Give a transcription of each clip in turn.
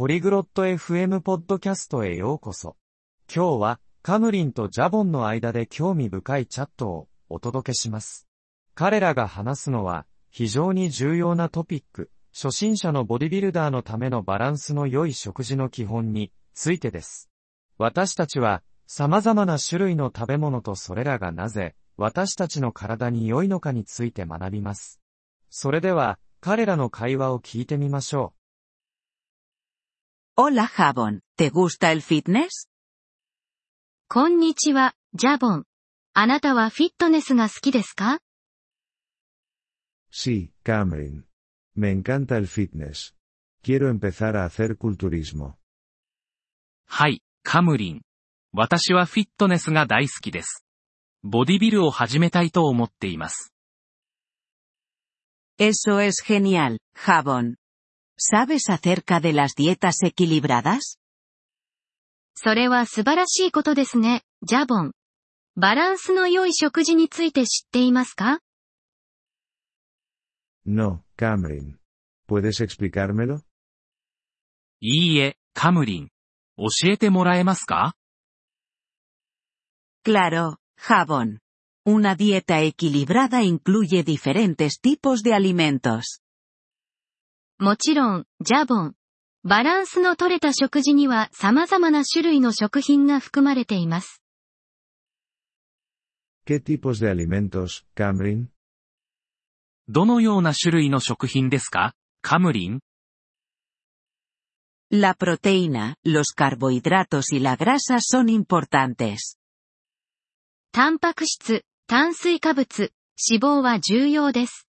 ポリグロット FM ポッドキャストへようこそ。今日はカムリンとジャボンの間で興味深いチャットをお届けします。彼らが話すのは非常に重要なトピック、初心者のボディビルダーのためのバランスの良い食事の基本についてです。私たちは様々な種類の食べ物とそれらがなぜ私たちの体に良いのかについて学びます。それでは彼らの会話を聞いてみましょう Hola Jabón, ¿te gusta el fitness? こんにちは、ジャボン。あなたはフィットネスが好きですか Sí, Cameron. Me encanta el fitness. Quiero empezar a hacer culturismo. はい、カムリン。私はフィットネスが大好きです。ボディビルを始めたいと思っています。 Eso es genial, Jabón. ¿Sabes acerca de las dietas equilibradas? それは素晴らしいことですね、ジャボン。バランスの良い食事について知っていますか No, Cameron. ¿Puedes explicármelo? いいえ、カムリン。教えてもらえますか Claro, Jabón. Una dieta equilibrada incluye diferentes tipos de alimentos. もちろん、ジャボン。バランスの取れた食事には様々な種類の食品が含まれています。¿Qué tipos de alimentos, Cameron? どのような種類の食品ですかカムリン La proteína, los carbohidratos y la grasa son importantes. タンパク質、炭水化物、脂肪は重要です。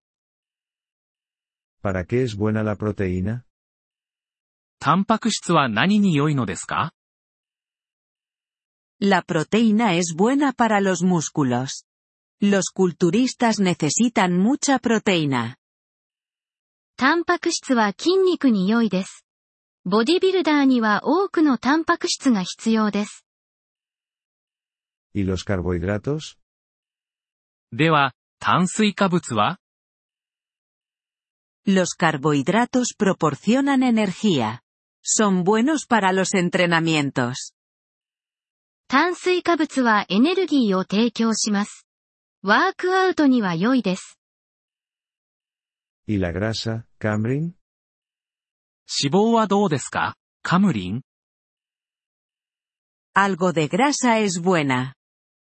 ¿Para qué es buena la proteína? タンパク質は何に良いのですか La proteína es buena para los músculos. Los culturistas necesitan mucha proteína. タンパク質は筋肉に良いです。ボディビルダーには多くのタンパク質が必要です。¿Y los carbohidratos? では、炭水化物は Los carbohidratos proporcionan energía. Son buenos para los entrenamientos. 炭水化物はエネルギーを提供します。ワークアウトには良いです。 ¿Y la grasa, Cameron? 脂肪はどうですかカムリン Algo de grasa es buena.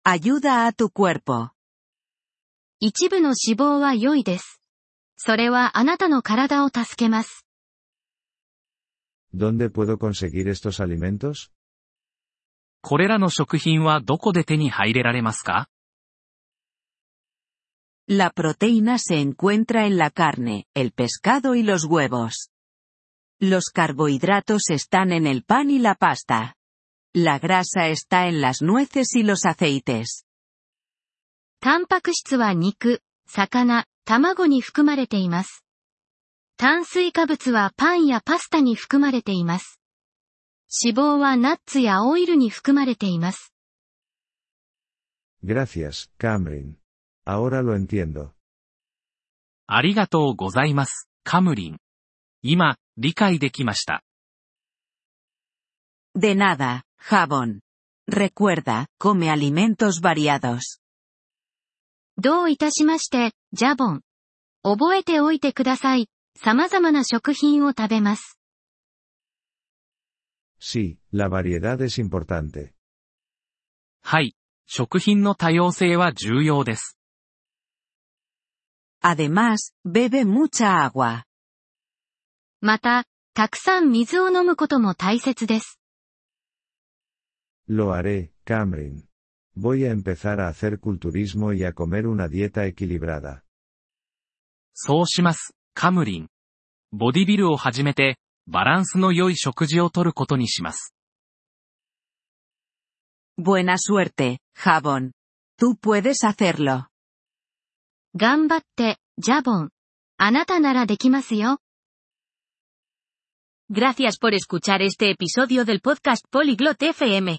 Ayuda a tu cuerpo. 一部の脂肪は良いです。 それはあなたの体を助けます。¿Dónde puedo conseguir estos alimentos? これらの食品はどこで手に入れられますか La proteína se encuentra en la carne, el pescado y los huevos. Los carbohidratos están en el pan y la pasta. La grasa está en las nueces y los aceites. タンパク質は肉、魚、卵に含まれています。炭水化物はパンやパスタに含まれています。脂肪はナッツやオイルに含まれています。ありがとうございます、カムリン。今、理解できました。De nada. Recuerda, alimentos variados. どういたしまして、ジャボン。覚えておいてください。様々な食品を食べます。Sí, la variedad es importante. はい。食品の多様性は重要です。Además, bebe mucha agua. また、たくさん水を飲むことも大切です。Lo haré, Cameron. Voy a empezar a hacer culturismo y a comer una dieta equilibrada. そうします、カムリン。ボディビルを始めて、バランスの良い食事をとることにします。 Buena suerte, Jabón. Tú puedes hacerlo. 頑張って、ジャボン。あなたならできますよ。 Gracias por escuchar este episodio del podcast Polyglot FM.